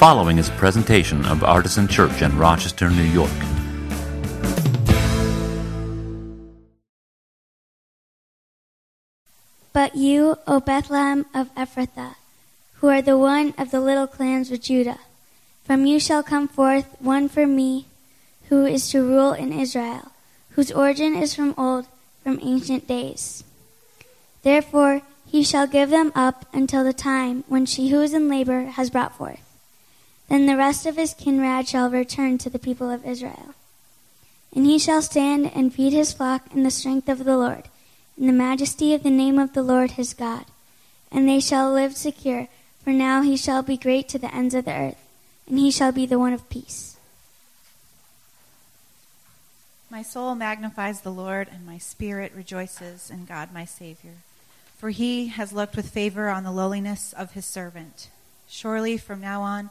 following is a presentation of Artisan Church in Rochester, New York. But you, O Bethlehem of Ephrathah, who are the one of the little clans of Judah, from you shall come forth one for me, who is to rule in Israel, whose origin is from old, from ancient days. Therefore he shall give them up until the time when she who is in labor has brought forth. Then the rest of his kindred shall return to the people of Israel. And he shall stand and feed his flock in the strength of the Lord, in the majesty of the name of the Lord his God. And they shall live secure, for now he shall be great to the ends of the earth, and he shall be the one of peace. My soul magnifies the Lord, and my spirit rejoices in God my Savior. For he has looked with favor on the lowliness of his servant. Surely from now on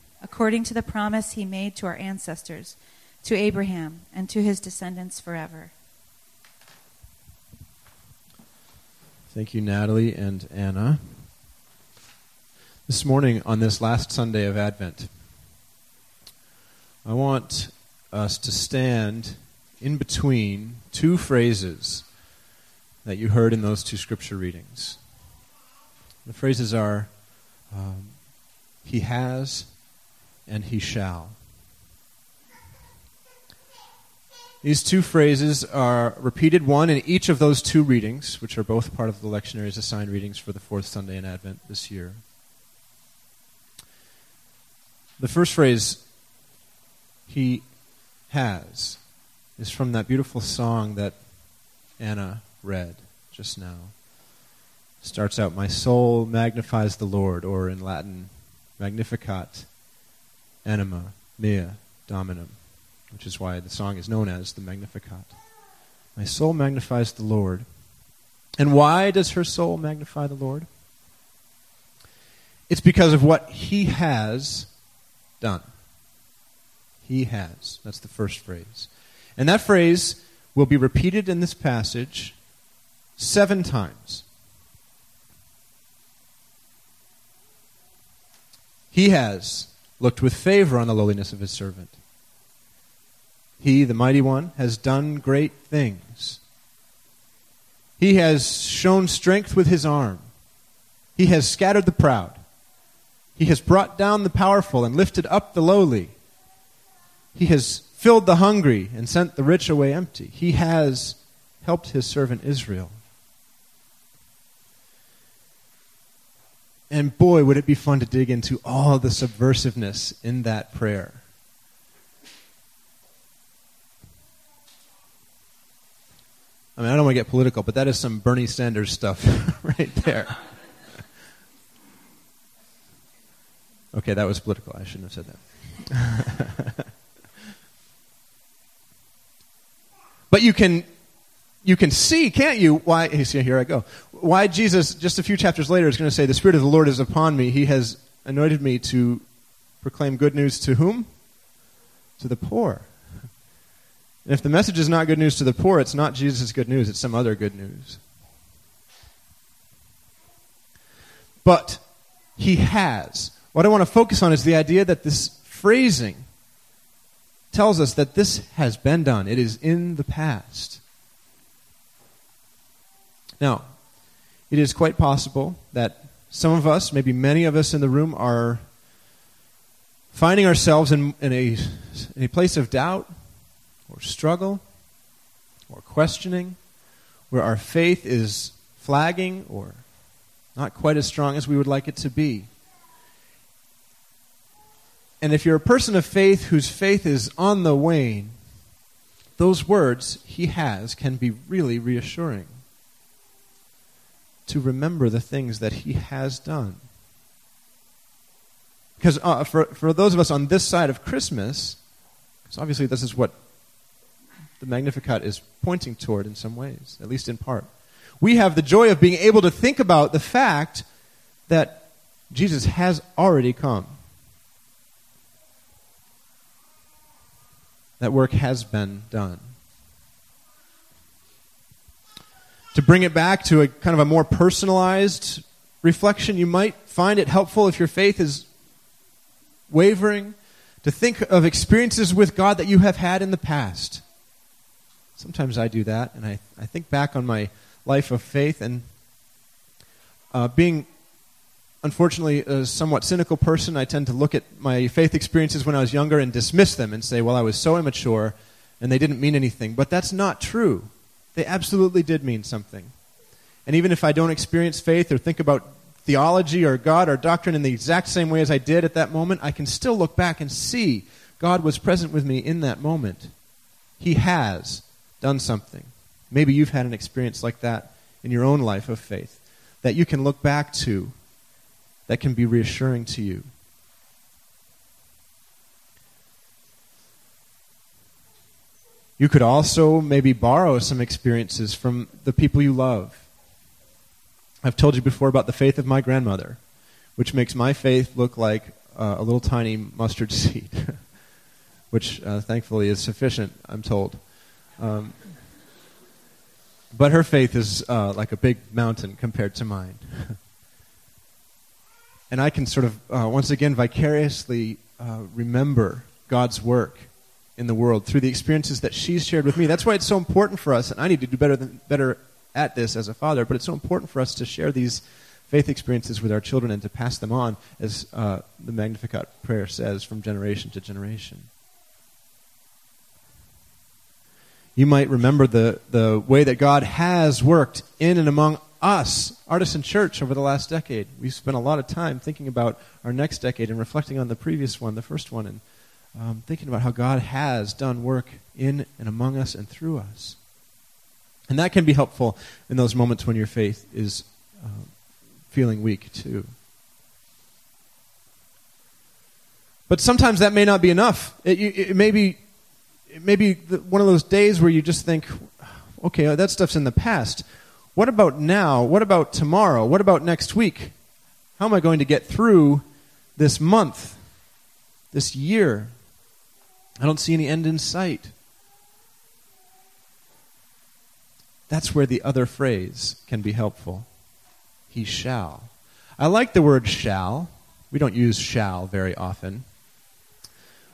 according to the promise he made to our ancestors, to Abraham, and to his descendants forever. Thank you, Natalie and Anna. This morning, on this last Sunday of Advent, I want us to stand in between two phrases that you heard in those two scripture readings. The phrases are um, He has and He shall. These two phrases are repeated one in each of those two readings, which are both part of the lectionary's assigned readings for the fourth Sunday in Advent this year. The first phrase, he has, is from that beautiful song that Anna read just now. Starts out, My soul magnifies the Lord, or in Latin, Magnificat anima mea dominum, which is why the song is known as the Magnificat. My soul magnifies the Lord. And why does her soul magnify the Lord? It's because of what he has done. He has. That's the first phrase. And that phrase will be repeated in this passage seven times. He has looked with favor on the lowliness of his servant. He, the mighty one, has done great things. He has shown strength with his arm. He has scattered the proud. He has brought down the powerful and lifted up the lowly. He has filled the hungry and sent the rich away empty. He has helped his servant Israel. And boy, would it be fun to dig into all the subversiveness in that prayer. I mean, I don't want to get political, but that is some Bernie Sanders stuff right there. okay, that was political. I shouldn't have said that. But you can, you can see, can't you, why, here I go, why Jesus, just a few chapters later, is going to say, The Spirit of the Lord is upon me. He has anointed me to proclaim good news to whom? To the poor. And if the message is not good news to the poor, it's not Jesus' good news, it's some other good news. But he has. What I want to focus on is the idea that this phrasing tells us that this has been done, it is in the past. Now, it is quite possible that some of us, maybe many of us in the room, are finding ourselves in, in, a, in a place of doubt or struggle or questioning, where our faith is flagging or not quite as strong as we would like it to be. And if you're a person of faith whose faith is on the wane, those words he has can be really reassuring. To remember the things that he has done. Because uh, for, for those of us on this side of Christmas, because obviously this is what the Magnificat is pointing toward in some ways, at least in part. We have the joy of being able to think about the fact that Jesus has already come. That work has been done. To bring it back to a kind of a more personalized reflection, you might find it helpful if your faith is wavering to think of experiences with God that you have had in the past. Sometimes I do that, and I, I think back on my life of faith and uh, being, unfortunately, a somewhat cynical person, I tend to look at my faith experiences when I was younger and dismiss them and say, well, I was so immature and they didn't mean anything. But that's not true. They absolutely did mean something. And even if I don't experience faith or think about theology or God or doctrine in the exact same way as I did at that moment, I can still look back and see God was present with me in that moment. He has done something. Maybe you've had an experience like that in your own life of faith that you can look back to that can be reassuring to you. You could also maybe borrow some experiences from the people you love I've told you before about the faith of my grandmother, which makes my faith look like uh, a little tiny mustard seed, which uh, thankfully is sufficient, I'm told. Um, but her faith is uh, like a big mountain compared to mine. and I can sort of, uh, once again, vicariously uh, remember God's work in the world through the experiences that she's shared with me. That's why it's so important for us, and I need to do better, than, better at this as a father, but it's so important for us to share these faith experiences with our children and to pass them on, as uh, the Magnificat prayer says, from generation to generation. You might remember the, the way that God has worked in and among us, Artisan Church, over the last decade. We've spent a lot of time thinking about our next decade and reflecting on the previous one, the first one, and um, thinking about how God has done work in and among us and through us. And that can be helpful in those moments when your faith is uh, feeling weak, too. But sometimes that may not be enough. It, it may be, it may be one of those days where you just think, okay, that stuff's in the past. What about now? What about tomorrow? What about next week? How am I going to get through this month, this year? I don't see any end in sight. That's where the other phrase can be helpful. He shall. I like the word shall. We don't use shall very often.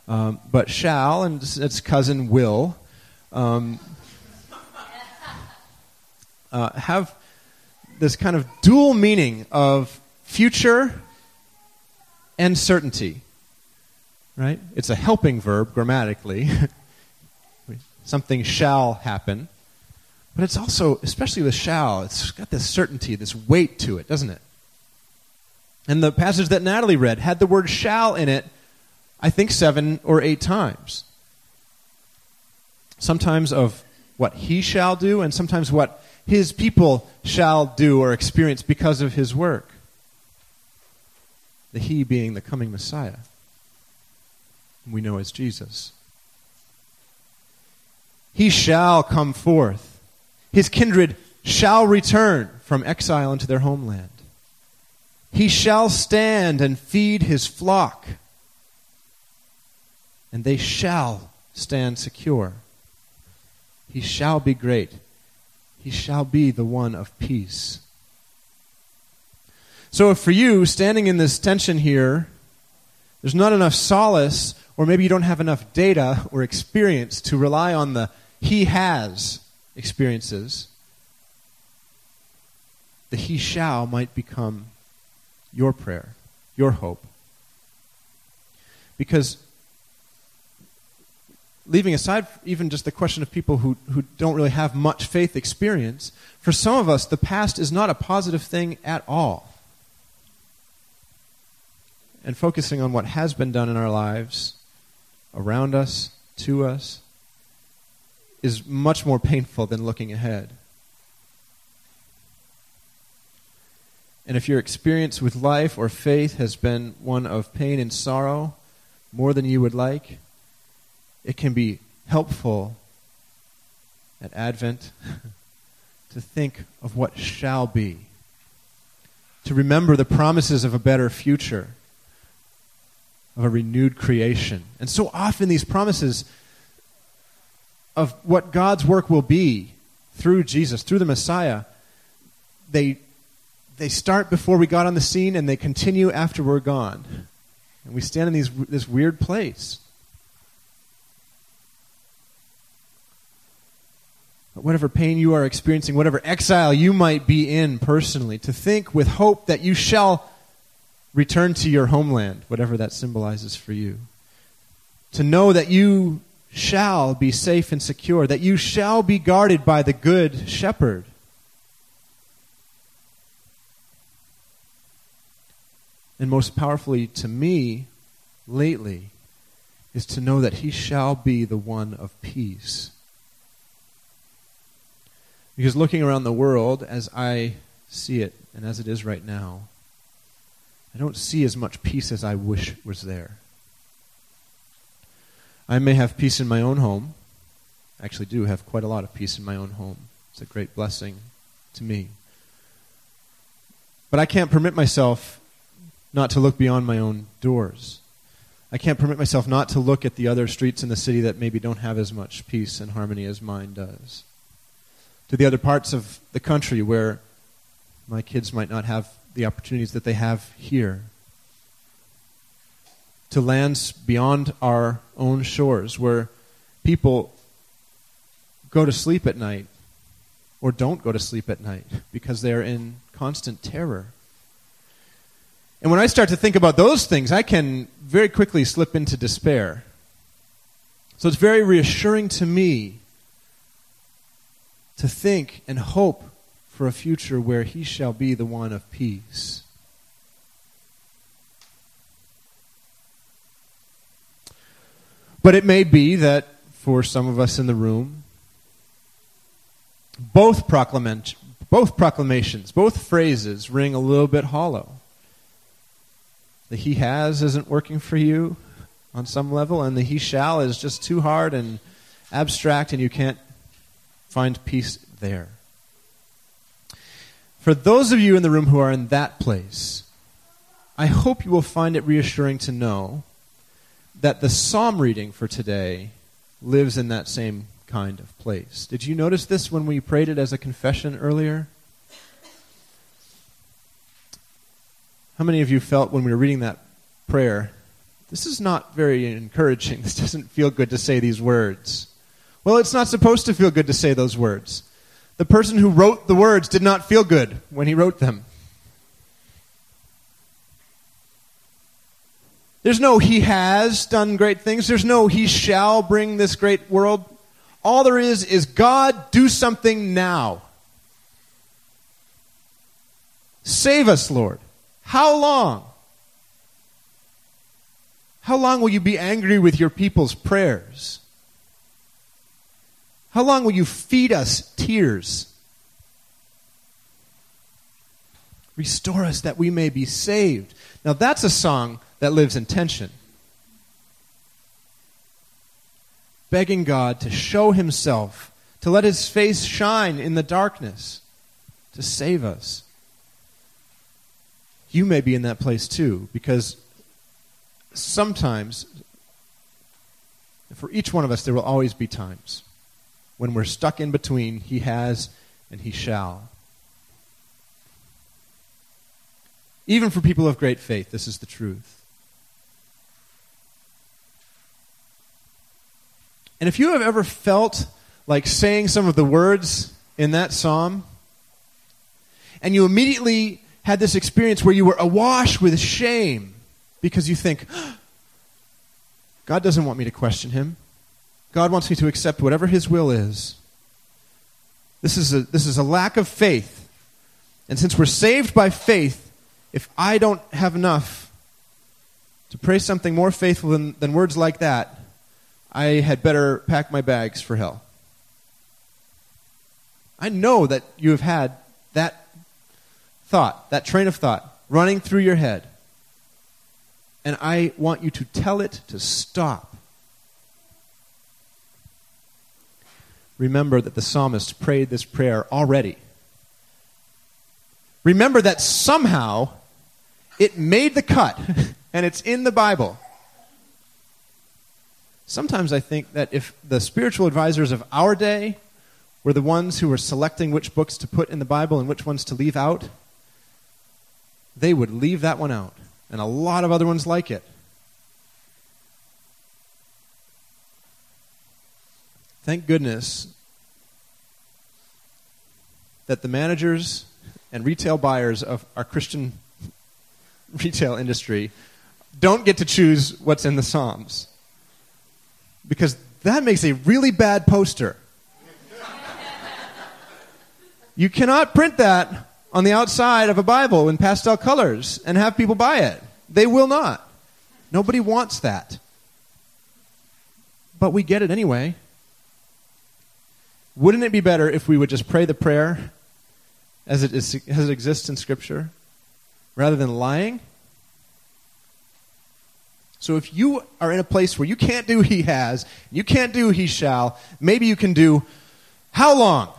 Um, but shall and its cousin will um, uh, have this kind of dual meaning of future and certainty. Right? It's a helping verb grammatically. Something shall happen. But it's also, especially with shall, it's got this certainty, this weight to it, doesn't it? And the passage that Natalie read had the word shall in it, I think, seven or eight times. Sometimes of what he shall do, and sometimes what his people shall do or experience because of his work. The he being the coming Messiah, we know as Jesus. He shall come forth his kindred shall return from exile into their homeland. He shall stand and feed his flock, and they shall stand secure. He shall be great. He shall be the one of peace. So, if for you, standing in this tension here, there's not enough solace, or maybe you don't have enough data or experience to rely on the He has experiences, the He shall might become your prayer, your hope. Because leaving aside even just the question of people who, who don't really have much faith experience, for some of us, the past is not a positive thing at all. And focusing on what has been done in our lives, around us, to us, is much more painful than looking ahead. And if your experience with life or faith has been one of pain and sorrow more than you would like, it can be helpful at Advent to think of what shall be, to remember the promises of a better future, of a renewed creation. And so often these promises of what God's work will be through Jesus, through the Messiah, they, they start before we got on the scene and they continue after we're gone. And we stand in these, this weird place. Whatever pain you are experiencing, whatever exile you might be in personally, to think with hope that you shall return to your homeland, whatever that symbolizes for you. To know that you shall be safe and secure, that you shall be guarded by the good shepherd. And most powerfully to me, lately, is to know that he shall be the one of peace. Because looking around the world as I see it and as it is right now, I don't see as much peace as I wish was there. I may have peace in my own home. I actually do have quite a lot of peace in my own home. It's a great blessing to me. But I can't permit myself not to look beyond my own doors. I can't permit myself not to look at the other streets in the city that maybe don't have as much peace and harmony as mine does. To the other parts of the country where my kids might not have the opportunities that they have here to lands beyond our own shores where people go to sleep at night or don't go to sleep at night because they're in constant terror. And when I start to think about those things, I can very quickly slip into despair. So it's very reassuring to me to think and hope for a future where he shall be the one of peace. But it may be that for some of us in the room, both, proclament, both proclamations, both phrases ring a little bit hollow. The he has isn't working for you on some level, and the he shall is just too hard and abstract, and you can't find peace there. For those of you in the room who are in that place, I hope you will find it reassuring to know that the psalm reading for today lives in that same kind of place. Did you notice this when we prayed it as a confession earlier? How many of you felt when we were reading that prayer, this is not very encouraging. This doesn't feel good to say these words. Well, it's not supposed to feel good to say those words. The person who wrote the words did not feel good when he wrote them. There's no he has done great things. There's no he shall bring this great world. All there is is God, do something now. Save us, Lord. How long? How long will you be angry with your people's prayers? How long will you feed us tears? Restore us that we may be saved. Now, that's a song that lives in tension. Begging God to show himself, to let his face shine in the darkness, to save us. You may be in that place too, because sometimes, for each one of us, there will always be times when we're stuck in between he has and he shall. Even for people of great faith, this is the truth. And if you have ever felt like saying some of the words in that psalm, and you immediately had this experience where you were awash with shame because you think, God doesn't want me to question him. God wants me to accept whatever his will is. This is a, this is a lack of faith. And since we're saved by faith, if I don't have enough to pray something more faithful than, than words like that, I had better pack my bags for hell. I know that you have had that thought, that train of thought, running through your head. And I want you to tell it to stop. Remember that the psalmist prayed this prayer already. Remember that somehow it made the cut, and it's in the Bible. Sometimes I think that if the spiritual advisors of our day were the ones who were selecting which books to put in the Bible and which ones to leave out, they would leave that one out, and a lot of other ones like it. Thank goodness that the managers and retail buyers of our Christian retail industry don't get to choose what's in the Psalms. Because that makes a really bad poster. you cannot print that on the outside of a Bible in pastel colors and have people buy it. They will not. Nobody wants that. But we get it anyway. Wouldn't it be better if we would just pray the prayer as it, is, as it exists in Scripture rather than lying? So if you are in a place where you can't do he has, you can't do he shall, maybe you can do how long?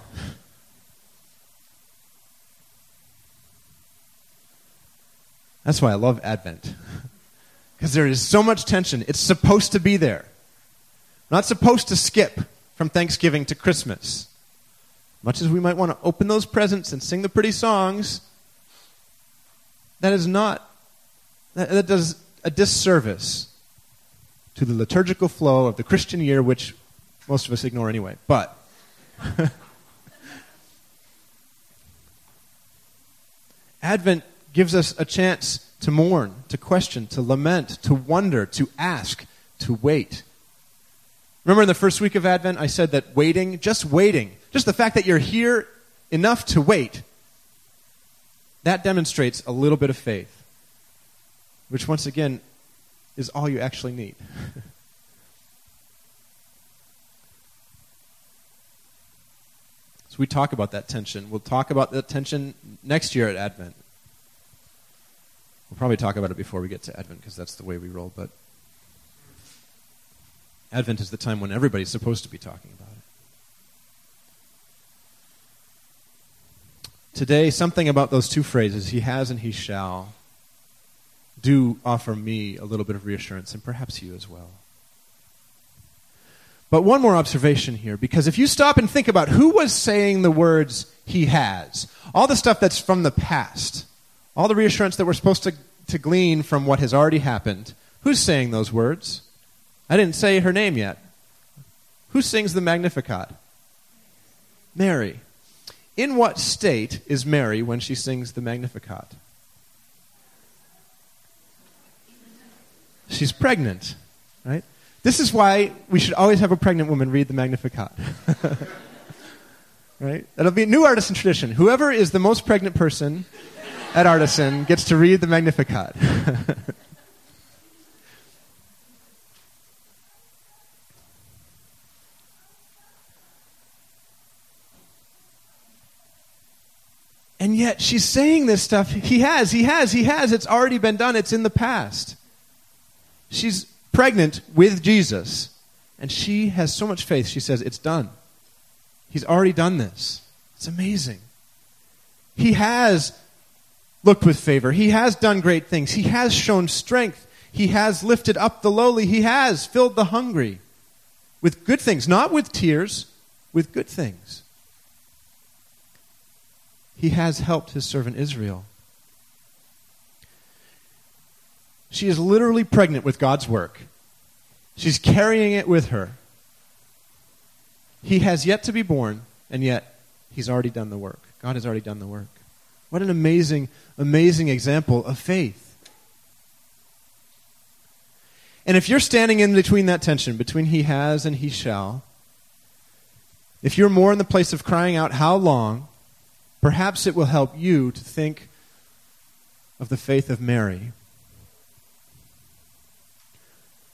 That's why I love Advent. Because there is so much tension. It's supposed to be there. not supposed to skip from Thanksgiving to Christmas. Much as we might want to open those presents and sing the pretty songs, that is not, that, that does a disservice to the liturgical flow of the Christian year, which most of us ignore anyway. But Advent gives us a chance to mourn, to question, to lament, to wonder, to ask, to wait. Remember in the first week of Advent, I said that waiting, just waiting, just the fact that you're here enough to wait, that demonstrates a little bit of faith, which once again is all you actually need. so we talk about that tension. We'll talk about that tension next year at Advent. We'll probably talk about it before we get to Advent because that's the way we roll, but Advent is the time when everybody's supposed to be talking about it. Today, something about those two phrases, he has and he shall, do offer me a little bit of reassurance, and perhaps you as well. But one more observation here, because if you stop and think about who was saying the words he has, all the stuff that's from the past, all the reassurance that we're supposed to, to glean from what has already happened, who's saying those words? I didn't say her name yet. Who sings the Magnificat? Mary. In what state is Mary when she sings the Magnificat? She's pregnant, right? This is why we should always have a pregnant woman read the Magnificat. right? That'll be a new artisan tradition. Whoever is the most pregnant person at Artisan gets to read the Magnificat. yet she's saying this stuff. He has, he has, he has. It's already been done, it's in the past. She's pregnant with Jesus. And she has so much faith, she says, It's done. He's already done this. It's amazing. He has looked with favor. He has done great things. He has shown strength. He has lifted up the lowly. He has filled the hungry with good things, not with tears, with good things. He has helped his servant Israel. She is literally pregnant with God's work. She's carrying it with her. He has yet to be born, and yet he's already done the work. God has already done the work. What an amazing, amazing example of faith. And if you're standing in between that tension, between he has and he shall, if you're more in the place of crying out, How long? Perhaps it will help you to think of the faith of Mary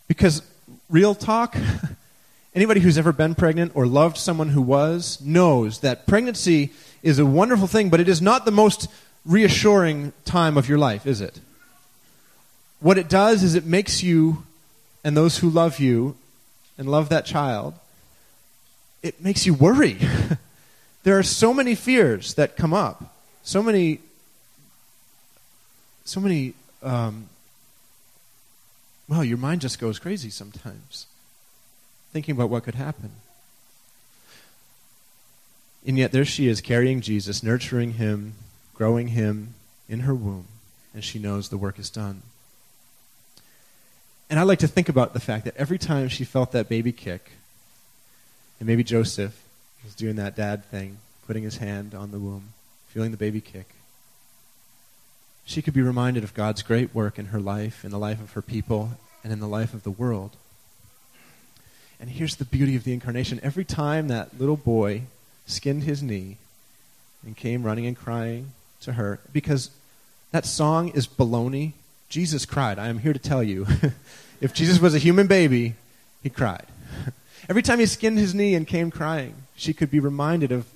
because, real talk, anybody who's ever been pregnant or loved someone who was knows that pregnancy is a wonderful thing, but it is not the most reassuring time of your life, is it? What it does is it makes you and those who love you and love that child, it makes you worry. there are so many fears that come up, so many, so many. Um, well, your mind just goes crazy sometimes, thinking about what could happen. And yet, there she is carrying Jesus, nurturing him, growing him in her womb, and she knows the work is done. And I like to think about the fact that every time she felt that baby kick, and maybe Joseph was doing that dad thing, putting his hand on the womb, feeling the baby kick, she could be reminded of God's great work in her life, in the life of her people, and in the life of the world. And here's the beauty of the incarnation. Every time that little boy skinned his knee and came running and crying to her, because that song is baloney Jesus cried. I am here to tell you. if Jesus was a human baby, he cried. Every time he skinned his knee and came crying, she could be reminded of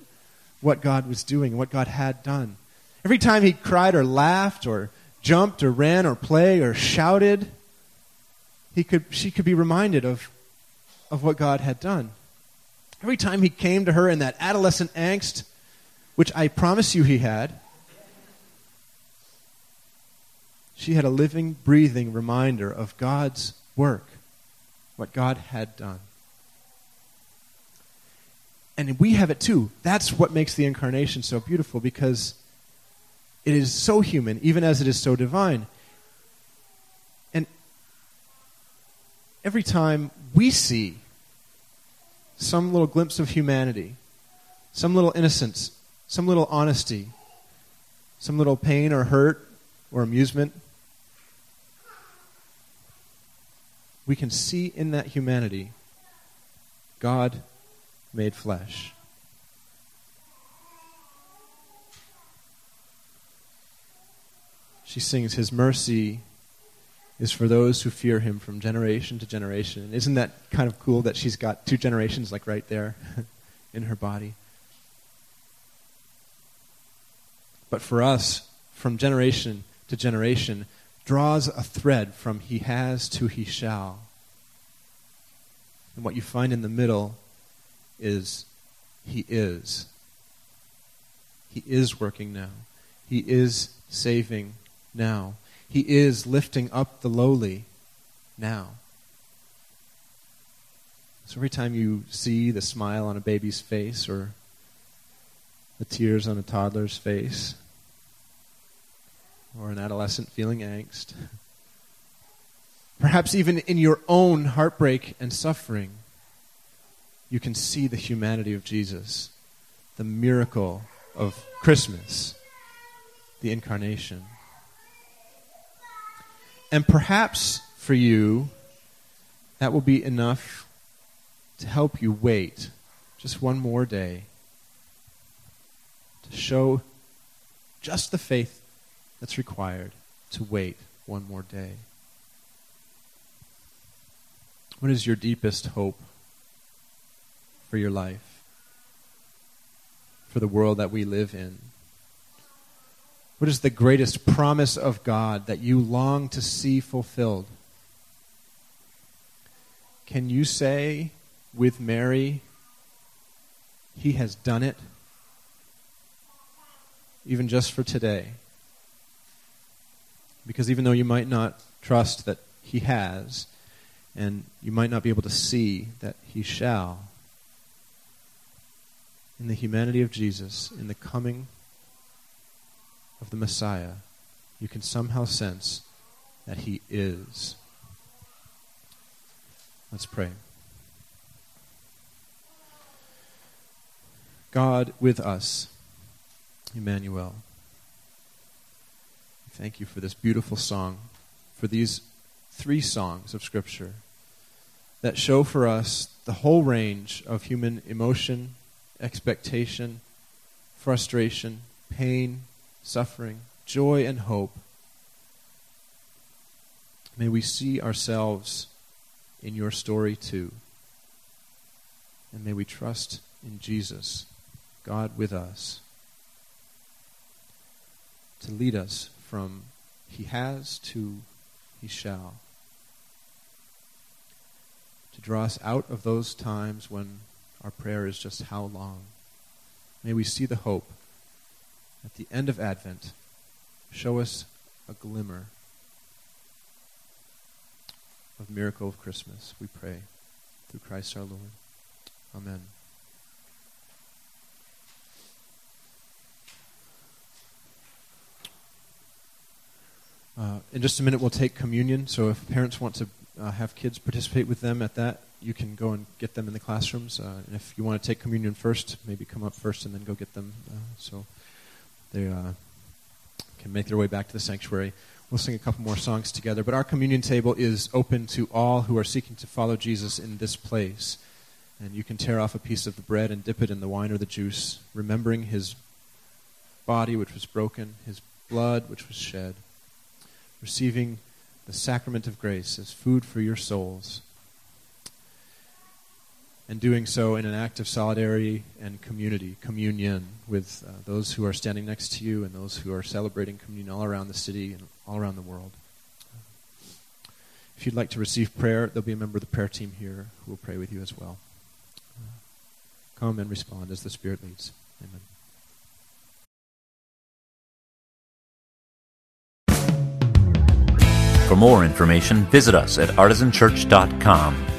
what God was doing, what God had done. Every time he cried or laughed or jumped or ran or played or shouted, he could, she could be reminded of, of what God had done. Every time he came to her in that adolescent angst, which I promise you he had, she had a living, breathing reminder of God's work, what God had done. And we have it too. That's what makes the incarnation so beautiful because it is so human, even as it is so divine. And every time we see some little glimpse of humanity, some little innocence, some little honesty, some little pain or hurt or amusement, we can see in that humanity God made flesh. She sings, His mercy is for those who fear Him from generation to generation. Isn't that kind of cool that she's got two generations, like right there in her body? But for us, from generation to generation, draws a thread from he has to he shall. And what you find in the middle is he is. He is working now. He is saving now. He is lifting up the lowly now. So every time you see the smile on a baby's face or the tears on a toddler's face, or an adolescent feeling angst. Perhaps even in your own heartbreak and suffering, you can see the humanity of Jesus, the miracle of Christmas, the incarnation. And perhaps for you, that will be enough to help you wait just one more day to show just the faith that's required to wait one more day? What is your deepest hope for your life, for the world that we live in? What is the greatest promise of God that you long to see fulfilled? Can you say with Mary, He has done it, even just for today? Because even though you might not trust that He has, and you might not be able to see that He shall, in the humanity of Jesus, in the coming of the Messiah, you can somehow sense that He is. Let's pray. God with us, Emmanuel. Thank you for this beautiful song, for these three songs of Scripture that show for us the whole range of human emotion, expectation, frustration, pain, suffering, joy, and hope. May we see ourselves in your story too. And may we trust in Jesus, God with us. to lead us from He has to He shall. To draw us out of those times when our prayer is just how long. May we see the hope at the end of Advent. Show us a glimmer of miracle of Christmas, we pray, through Christ our Lord. Amen. Uh, in just a minute, we'll take communion. So if parents want to uh, have kids participate with them at that, you can go and get them in the classrooms. Uh, and if you want to take communion first, maybe come up first and then go get them. Uh, so they uh, can make their way back to the sanctuary. We'll sing a couple more songs together. But our communion table is open to all who are seeking to follow Jesus in this place. And you can tear off a piece of the bread and dip it in the wine or the juice, remembering his body which was broken, his blood which was shed receiving the sacrament of grace as food for your souls, and doing so in an act of solidarity and community, communion with uh, those who are standing next to you and those who are celebrating communion all around the city and all around the world. If you'd like to receive prayer, there'll be a member of the prayer team here who will pray with you as well. Come and respond as the Spirit leads. Amen. For more information, visit us at artisanchurch.com